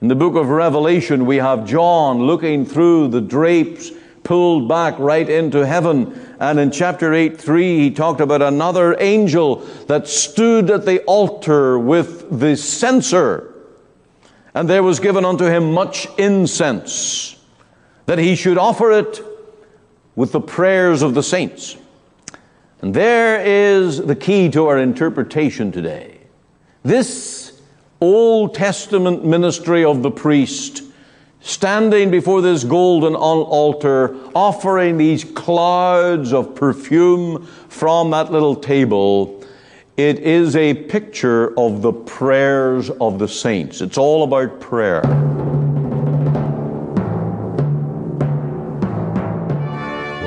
In the book of Revelation, we have John looking through the drapes pulled back right into heaven. And in chapter 8, 3, he talked about another angel that stood at the altar with the censer. And there was given unto him much incense, that he should offer it with the prayers of the saints. And there is the key to our interpretation today. This Old Testament ministry of the priest standing before this golden altar, offering these clouds of perfume from that little table, it is a picture of the prayers of the saints. It's all about prayer.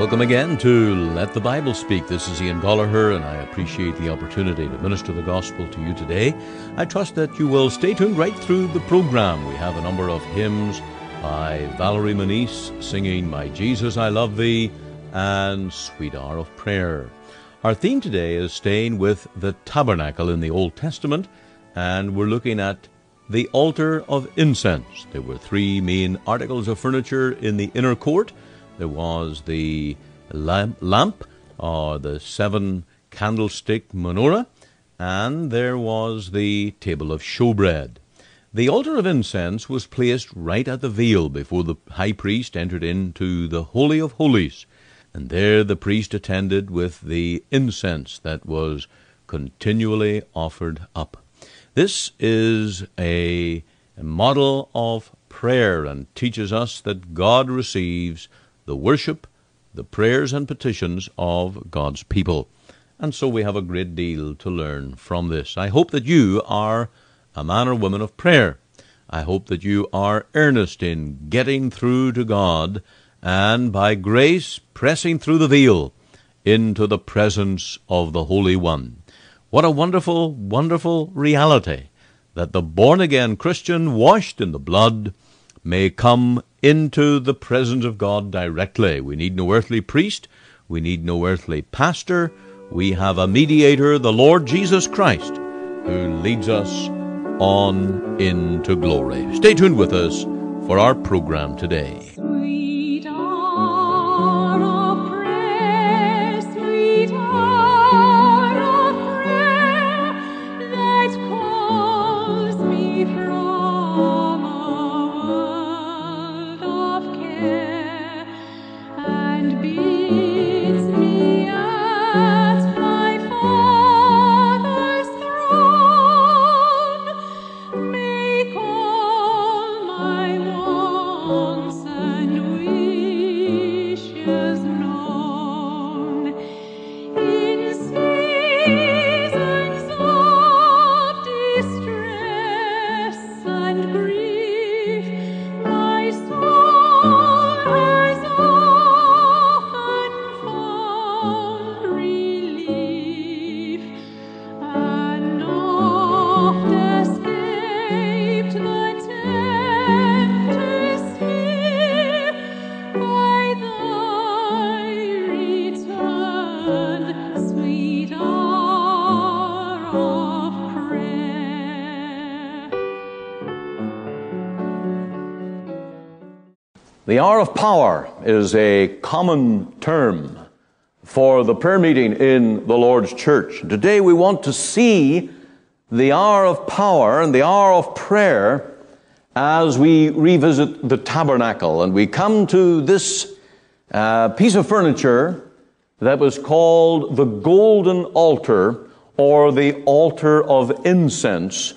Welcome again to Let the Bible Speak. This is Ian Goligher, and I appreciate the opportunity to minister the gospel to you today. I trust that you will stay tuned right through the program. We have a number of hymns by Valerie Moniz singing My Jesus, I Love Thee and Sweet Hour of Prayer. Our theme today is staying with the tabernacle in the Old Testament, and we're looking at the altar of incense. There were three main articles of furniture in the inner court. There was the lamp, or the seven candlestick menorah, and there was the table of showbread. The altar of incense was placed right at the veil before the high priest entered into the Holy of Holies, and there the priest attended with the incense that was continually offered up. This is a model of prayer and teaches us that God receives the worship, the prayers and petitions of God's people. And so we have a great deal to learn from this. I hope that you are a man or woman of prayer. I hope that you are earnest in getting through to God and by grace pressing through the veil into the presence of the Holy One. What a wonderful, wonderful reality that the born again Christian washed in the blood may come into the presence of God directly. We need no earthly priest, we need no earthly pastor. We have a mediator, the Lord Jesus Christ, who leads us on into glory. Stay tuned with us for our program today. The hour of power is a common term for the prayer meeting in the Lord's church. Today we want to see the hour of power and the hour of prayer as we revisit the tabernacle and we come to this uh, piece of furniture that was called the golden altar or the altar of incense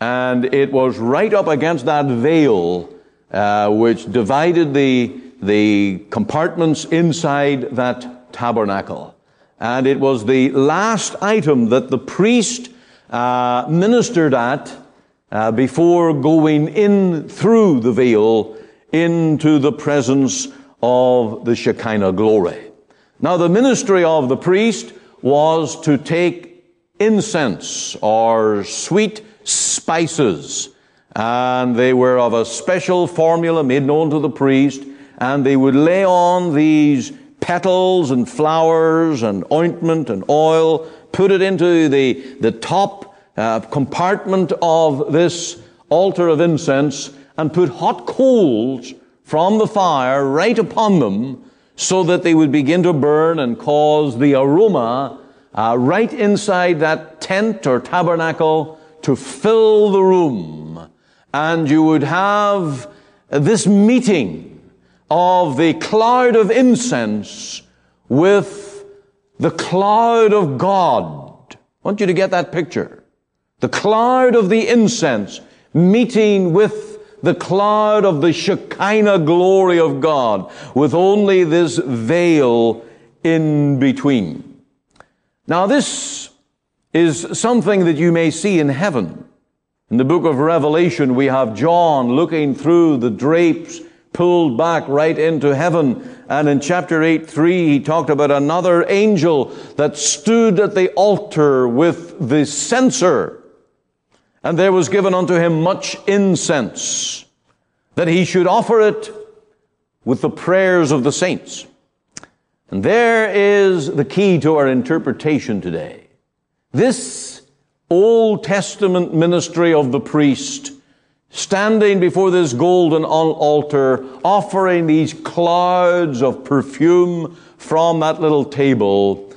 and it was right up against that veil uh, which divided the, the compartments inside that tabernacle. And it was the last item that the priest uh, ministered at uh, before going in through the veil into the presence of the Shekinah glory. Now, the ministry of the priest was to take incense or sweet spices and they were of a special formula made known to the priest, and they would lay on these petals and flowers and ointment and oil, put it into the, the top uh, compartment of this altar of incense, and put hot coals from the fire right upon them so that they would begin to burn and cause the aroma uh, right inside that tent or tabernacle to fill the room. And you would have this meeting of the cloud of incense with the cloud of God. I want you to get that picture. The cloud of the incense meeting with the cloud of the Shekinah glory of God with only this veil in between. Now this is something that you may see in heaven. In the book of Revelation, we have John looking through the drapes pulled back right into heaven. And in chapter 8, 3, he talked about another angel that stood at the altar with the censer and there was given unto him much incense, that he should offer it with the prayers of the saints. And there is the key to our interpretation today. This Old Testament ministry of the priest, standing before this golden altar, offering these clouds of perfume from that little table,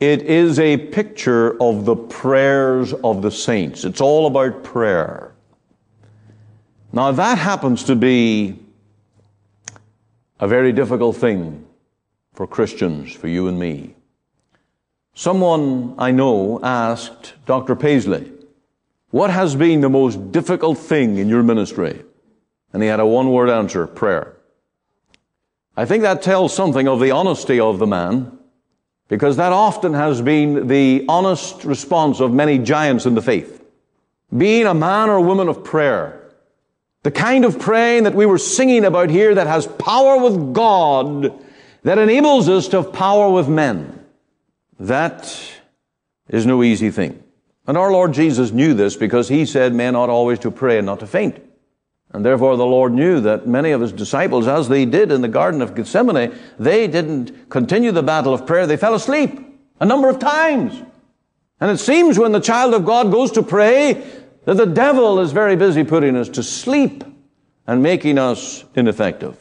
it is a picture of the prayers of the saints. It's all about prayer. Now, that happens to be a very difficult thing for Christians, for you and me. Someone I know asked Dr. Paisley, What has been the most difficult thing in your ministry? And he had a one word answer prayer. I think that tells something of the honesty of the man because that often has been the honest response of many giants in the faith. Being a man or woman of prayer. The kind of praying that we were singing about here that has power with God, that enables us to have power with men. That is no easy thing. And our Lord Jesus knew this because he said men ought always to pray and not to faint. And therefore the Lord knew that many of his disciples, as they did in the Garden of Gethsemane, they didn't continue the battle of prayer. They fell asleep a number of times. And it seems when the child of God goes to pray that the devil is very busy putting us to sleep and making us ineffective.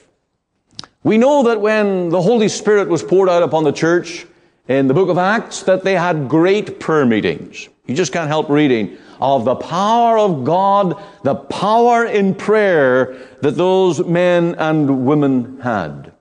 We know that when the Holy Spirit was poured out upon the church in the book of Acts, that they had great prayer meetings. You just can't help reading of the power of God, the power in prayer that those men and women had.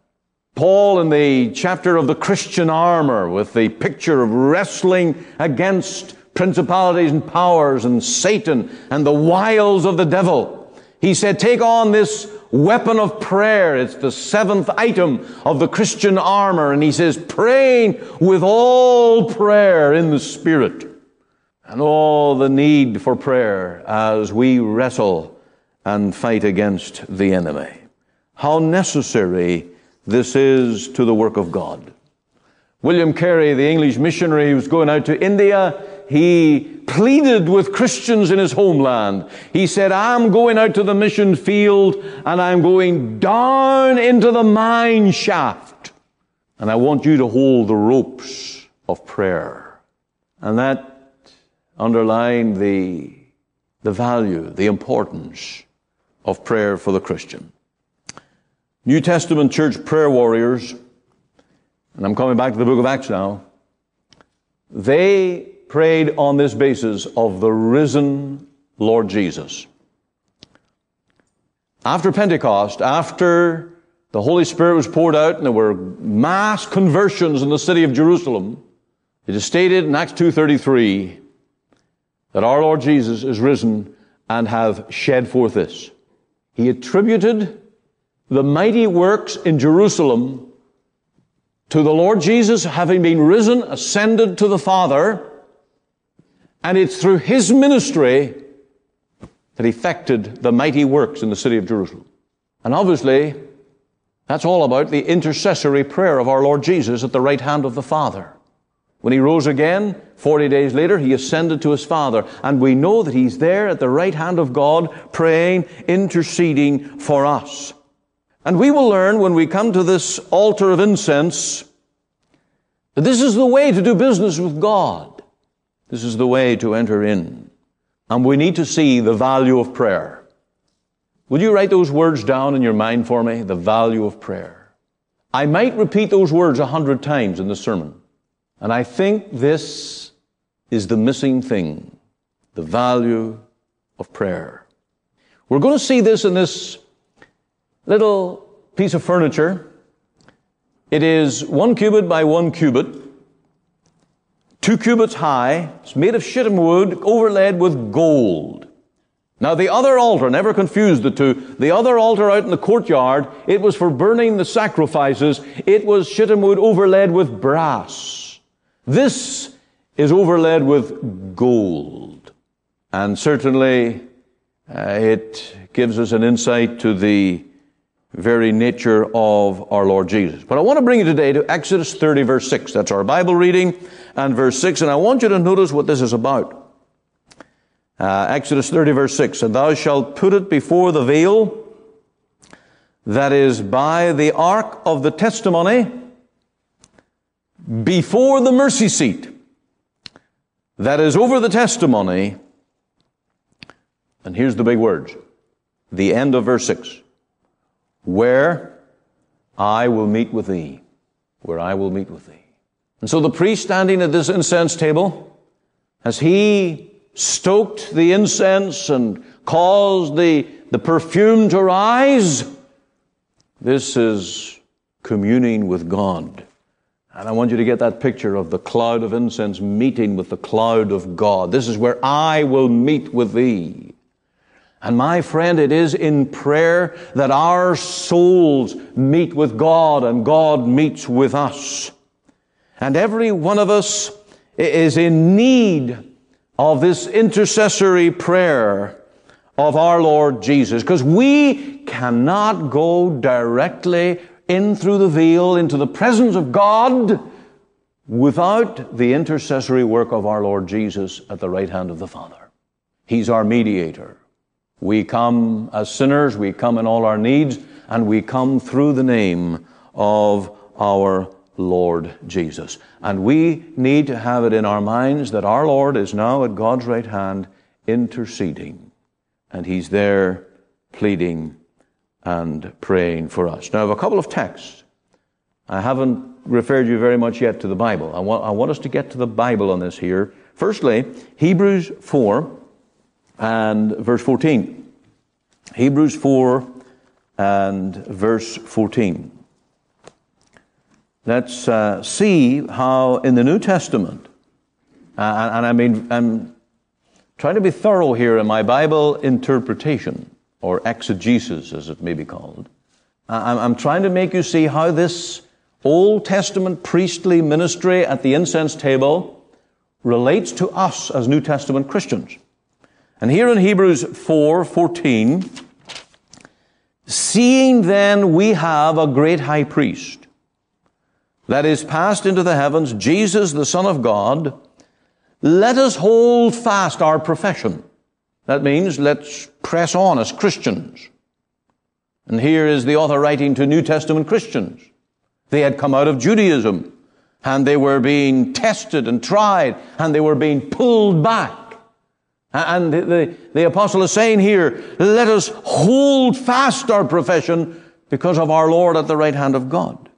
Paul in the chapter of the Christian armor with the picture of wrestling against principalities and powers and Satan and the wiles of the devil. He said, take on this weapon of prayer. It's the seventh item of the Christian armor. And he says, praying with all prayer in the Spirit and all the need for prayer as we wrestle and fight against the enemy. How necessary this is to the work of God. William Carey, the English missionary who was going out to India, he pleaded with Christians in his homeland. He said, I'm going out to the mission field and I'm going down into the mine shaft. And I want you to hold the ropes of prayer. And that underlined the, the value, the importance of prayer for the Christian. New Testament church prayer warriors, and I'm coming back to the book of Acts now, they prayed on this basis of the risen Lord Jesus. After Pentecost, after the Holy Spirit was poured out and there were mass conversions in the city of Jerusalem, it is stated in Acts 2.33 that our Lord Jesus is risen and have shed forth this. He attributed the mighty works in Jerusalem to the Lord Jesus having been risen, ascended to the Father, and it's through his ministry that effected the mighty works in the city of Jerusalem. And obviously, that's all about the intercessory prayer of our Lord Jesus at the right hand of the Father. When he rose again, 40 days later, he ascended to his Father. And we know that he's there at the right hand of God, praying, interceding for us. And we will learn when we come to this altar of incense that this is the way to do business with God. This is the way to enter in. And we need to see the value of prayer. Would you write those words down in your mind for me? The value of prayer. I might repeat those words a hundred times in the sermon. And I think this is the missing thing. The value of prayer. We're going to see this in this little piece of furniture. It is one cubit by one cubit, two cubits high. It's made of shittim wood, overlaid with gold. Now the other altar, never confuse the two, the other altar out in the courtyard, it was for burning the sacrifices. It was shittim wood overlaid with brass. This is overlaid with gold. And certainly uh, it gives us an insight to the very nature of our Lord Jesus. But I want to bring you today to Exodus 30 verse 6. That's our Bible reading and verse 6. And I want you to notice what this is about. Uh, Exodus 30 verse 6, and thou shalt put it before the veil that is by the ark of the testimony before the mercy seat that is over the testimony. And here's the big words. The end of verse 6. Where I will meet with thee. Where I will meet with thee. And so the priest standing at this incense table, as he stoked the incense and caused the, the perfume to rise. This is communing with God. And I want you to get that picture of the cloud of incense meeting with the cloud of God. This is where I will meet with thee. And my friend, it is in prayer that our souls meet with God and God meets with us. And every one of us is in need of this intercessory prayer of our Lord Jesus. Because we cannot go directly in through the veil into the presence of God without the intercessory work of our Lord Jesus at the right hand of the Father. He's our mediator. We come as sinners, we come in all our needs, and we come through the name of our Lord Jesus. And we need to have it in our minds that our Lord is now at God's right hand interceding. And He's there pleading and praying for us. Now, I have a couple of texts. I haven't referred you very much yet to the Bible. I want, I want us to get to the Bible on this here. Firstly, Hebrews 4 and verse 14. Hebrews 4 and verse 14. Let's uh, see how in the New Testament, uh, and I mean, I'm trying to be thorough here in my Bible interpretation, or exegesis as it may be called. I'm, I'm trying to make you see how this Old Testament priestly ministry at the incense table relates to us as New Testament Christians. And here in Hebrews 4 14, seeing then we have a great high priest that is passed into the heavens, Jesus, the Son of God, let us hold fast our profession. That means let's press on as Christians. And here is the author writing to New Testament Christians. They had come out of Judaism and they were being tested and tried and they were being pulled back. And the, the, the apostle is saying here, let us hold fast our profession because of our Lord at the right hand of God.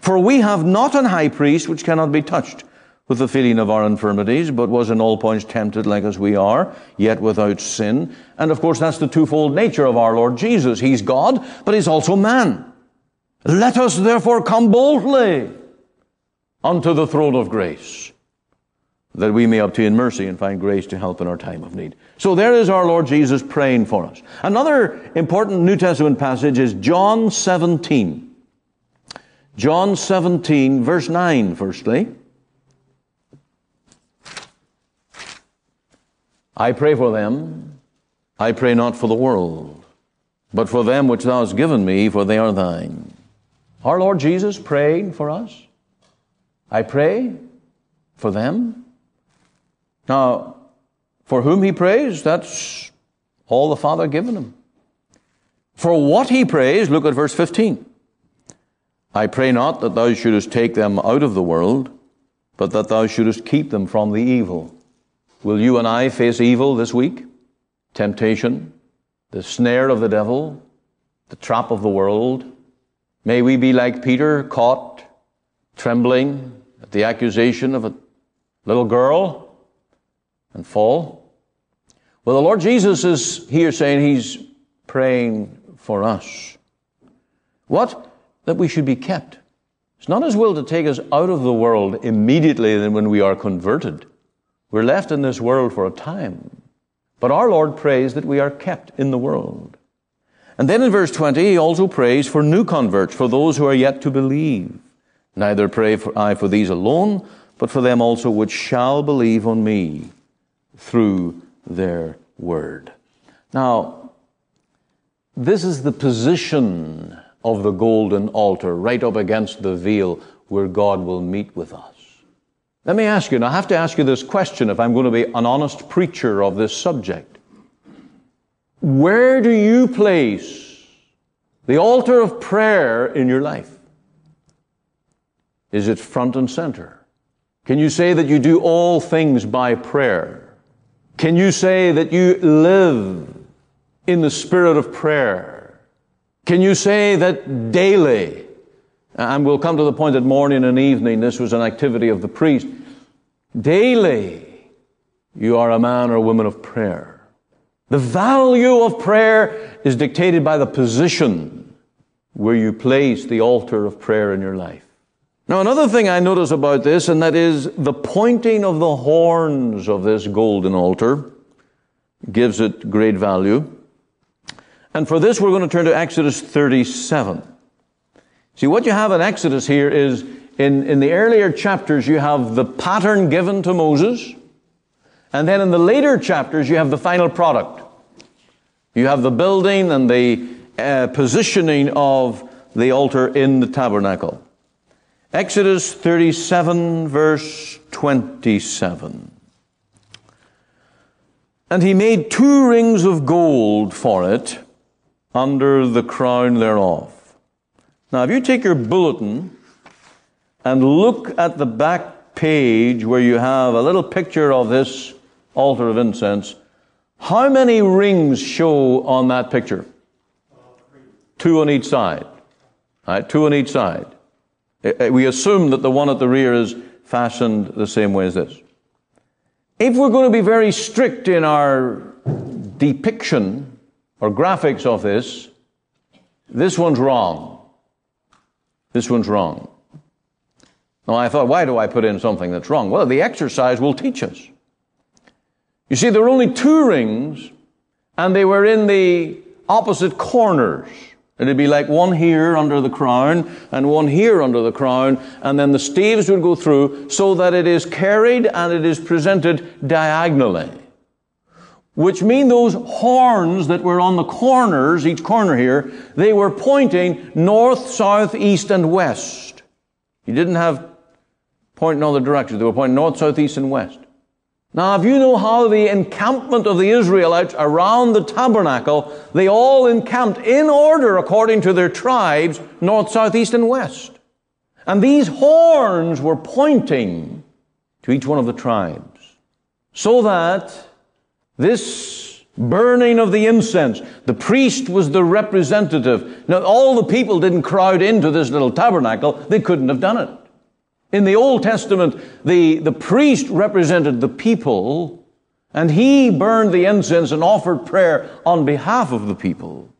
For we have not an high priest which cannot be touched with the feeling of our infirmities, but was in all points tempted like as we are, yet without sin. And of course, that's the twofold nature of our Lord Jesus. He's God, but He's also man. Let us therefore come boldly unto the throne of grace, that we may obtain mercy and find grace to help in our time of need. So there is our Lord Jesus praying for us. Another important New Testament passage is John 17. John 17, verse 9, firstly. I pray for them. I pray not for the world, but for them which thou hast given me, for they are thine. Our Lord Jesus praying for us. I pray for them. Now, for whom he prays, that's all the Father given him. For what he prays, look at verse 15. I pray not that thou shouldest take them out of the world, but that thou shouldest keep them from the evil. Will you and I face evil this week? Temptation, the snare of the devil, the trap of the world. May we be like Peter, caught, trembling at the accusation of a little girl and fall. Well, the Lord Jesus is here saying he's praying for us. What? That we should be kept. It's not his will to take us out of the world immediately than when we are converted. We're left in this world for a time. But our Lord prays that we are kept in the world. And then in verse 20, he also prays for new converts, for those who are yet to believe. Neither pray for, I for these alone, but for them also which shall believe on me through their word. Now, this is the position of the golden altar, right up against the veil where God will meet with us. Let me ask you, and I have to ask you this question if I'm going to be an honest preacher of this subject. Where do you place the altar of prayer in your life? Is it front and center? Can you say that you do all things by prayer? Can you say that you live in the spirit of prayer? Can you say that daily and we'll come to the point that morning and evening, this was an activity of the priest. Daily, you are a man or woman of prayer. The value of prayer is dictated by the position where you place the altar of prayer in your life. Now, another thing I notice about this, and that is the pointing of the horns of this golden altar gives it great value. And for this, we're going to turn to Exodus 37. See, what you have in Exodus here is in, in the earlier chapters, you have the pattern given to Moses, and then in the later chapters, you have the final product. You have the building and the uh, positioning of the altar in the tabernacle. Exodus 37, verse 27. And he made two rings of gold for it under the crown thereof. Now, if you take your bulletin and look at the back page where you have a little picture of this altar of incense, how many rings show on that picture? Two on each side. Right, two on each side. Eh, eh, we assume that the one at the rear is fashioned the same way as this. If we're going to be very strict in our depiction or graphics of this, this one's wrong. This one's wrong. Now I thought, why do I put in something that's wrong? Well, the exercise will teach us. You see, there were only two rings, and they were in the opposite corners. It'd be like one here under the crown and one here under the crown, and then the staves would go through so that it is carried and it is presented diagonally which mean those horns that were on the corners, each corner here, they were pointing north, south, east, and west. You didn't have pointing other directions. They were pointing north, south, east, and west. Now, if you know how the encampment of the Israelites around the tabernacle, they all encamped in order according to their tribes, north, south, east, and west. And these horns were pointing to each one of the tribes. So that this burning of the incense, the priest was the representative. Now, all the people didn't crowd into this little tabernacle. They couldn't have done it. In the Old Testament, the, the priest represented the people, and he burned the incense and offered prayer on behalf of the people.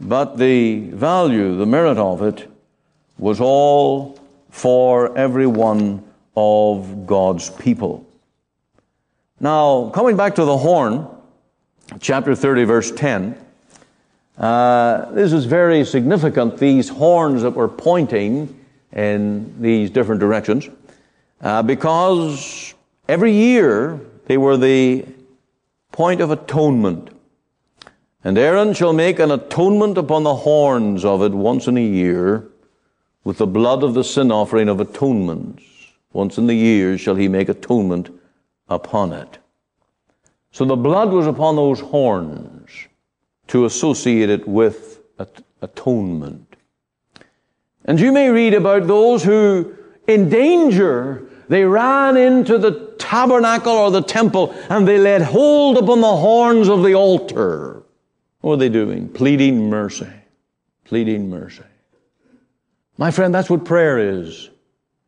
But the value, the merit of it, was all for every one of God's people. Now, coming back to the horn, chapter 30, verse 10, uh, this is very significant, these horns that were pointing in these different directions, uh, because every year they were the point of atonement. And Aaron shall make an atonement upon the horns of it once in a year with the blood of the sin offering of atonements. Once in the year shall he make atonement upon it. So the blood was upon those horns to associate it with atonement. And you may read about those who, in danger, they ran into the tabernacle or the temple and they laid hold upon the horns of the altar. What are they doing? Pleading mercy. Pleading mercy. My friend, that's what prayer is.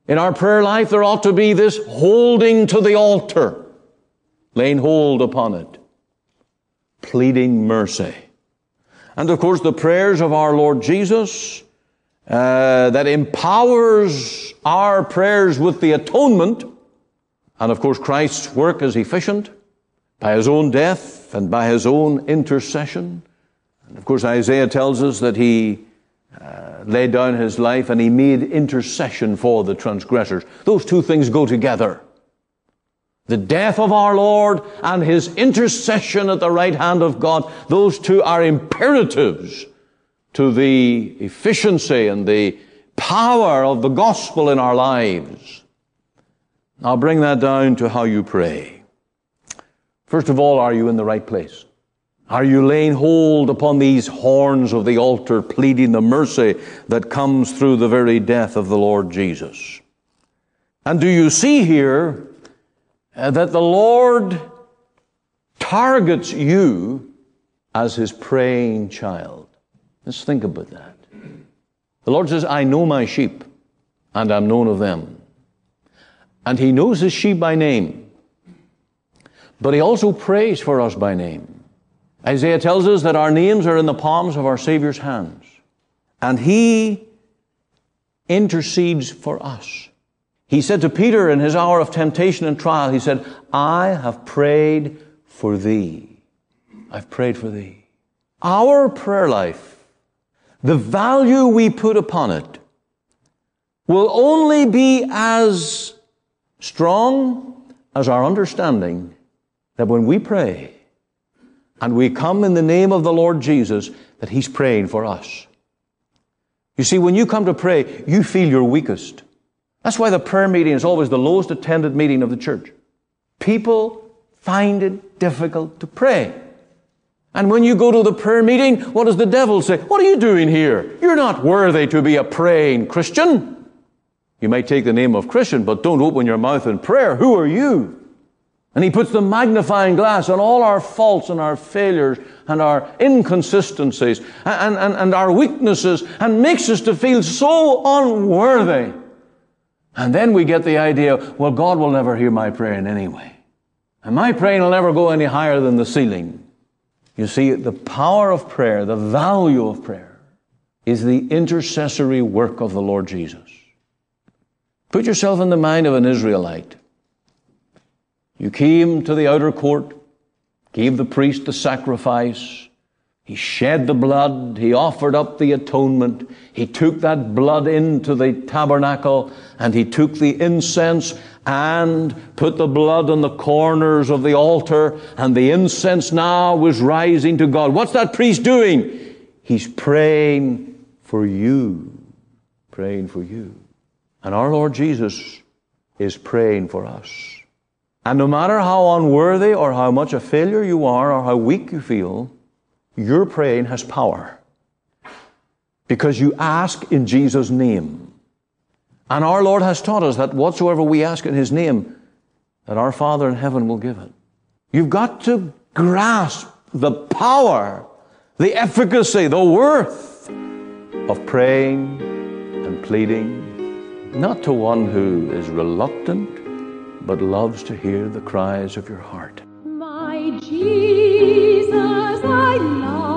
In our prayer life, there ought to be this holding to the altar, laying hold upon it, pleading mercy. And of course, the prayers of our Lord Jesus uh, that empowers our prayers with the atonement. And of course, Christ's work is efficient by his own death and by his own intercession. And of course, Isaiah tells us that he uh, laid down his life and he made intercession for the transgressors. Those two things go together. The death of our Lord and his intercession at the right hand of God, those two are imperatives to the efficiency and the power of the gospel in our lives. I'll bring that down to how you pray. First of all, are you in the right place? Are you laying hold upon these horns of the altar, pleading the mercy that comes through the very death of the Lord Jesus? And do you see here uh, that the Lord targets you as his praying child. Let's think about that. The Lord says, I know my sheep, and I'm known of them. And he knows his sheep by name. But he also prays for us by name. Isaiah tells us that our names are in the palms of our Savior's hands. And he intercedes for us. He said to Peter in his hour of temptation and trial, he said, I have prayed for thee. I've prayed for thee. Our prayer life, the value we put upon it, will only be as strong as our understanding that when we pray and we come in the name of the Lord Jesus, that He's praying for us. You see, when you come to pray, you feel your weakest. That's why the prayer meeting is always the lowest attended meeting of the church. People find it difficult to pray. And when you go to the prayer meeting, what does the devil say? What are you doing here? You're not worthy to be a praying Christian. You might take the name of Christian, but don't open your mouth in prayer. Who are you? And he puts the magnifying glass on all our faults and our failures and our inconsistencies and, and, and our weaknesses and makes us to feel so unworthy. And then we get the idea, well, God will never hear my praying anyway. And my praying will never go any higher than the ceiling. You see, the power of prayer, the value of prayer, is the intercessory work of the Lord Jesus. Put yourself in the mind of an Israelite. You came to the outer court, gave the priest the sacrifice, he shed the blood. He offered up the atonement. He took that blood into the tabernacle and he took the incense and put the blood on the corners of the altar and the incense now was rising to God. What's that priest doing? He's praying for you. Praying for you. And our Lord Jesus is praying for us. And no matter how unworthy or how much a failure you are or how weak you feel, your praying has power because you ask in Jesus' name. And our Lord has taught us that whatsoever we ask in His name, that our Father in heaven will give it. You've got to grasp the power, the efficacy, the worth of praying and pleading, not to one who is reluctant, but loves to hear the cries of your heart. My Jesus, I This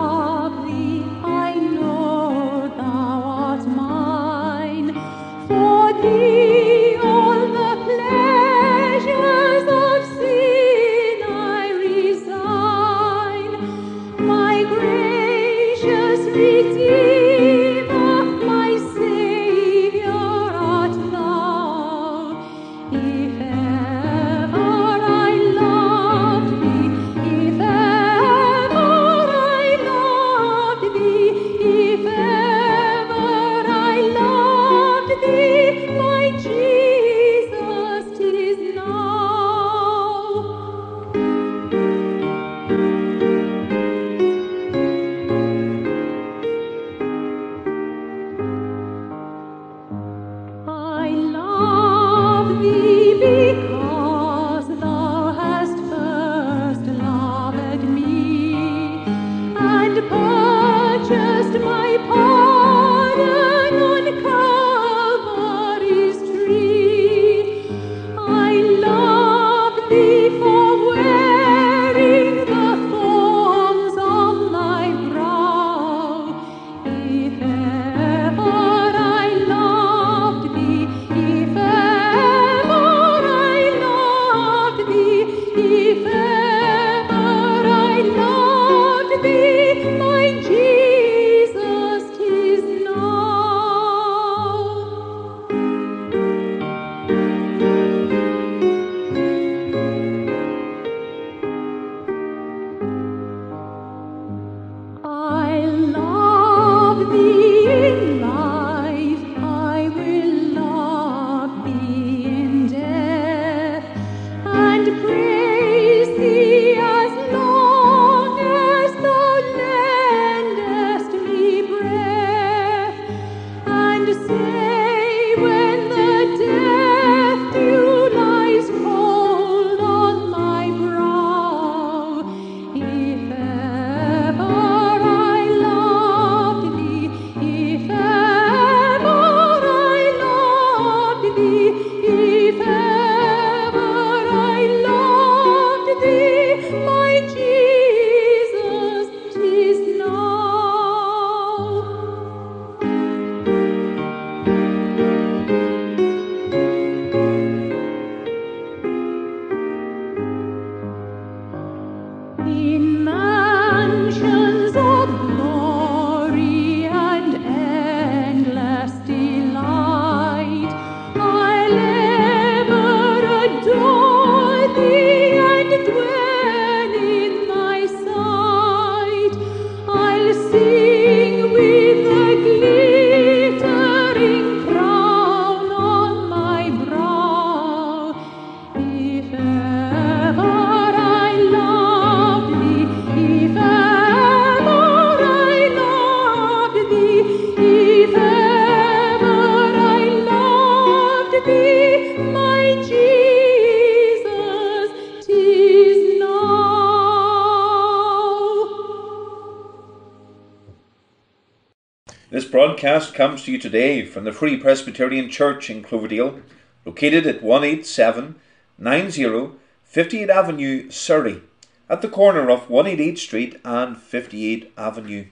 comes to you today from the Free Presbyterian Church in Cloverdale, located at 18790 58 Avenue, Surrey, at the corner of 188 Street and 58 Avenue.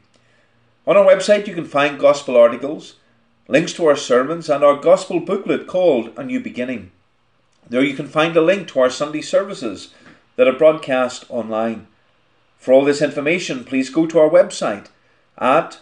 On our website, you can find gospel articles, links to our sermons, and our gospel booklet called A New Beginning. There you can find a link to our Sunday services that are broadcast online. For all this information, please go to our website at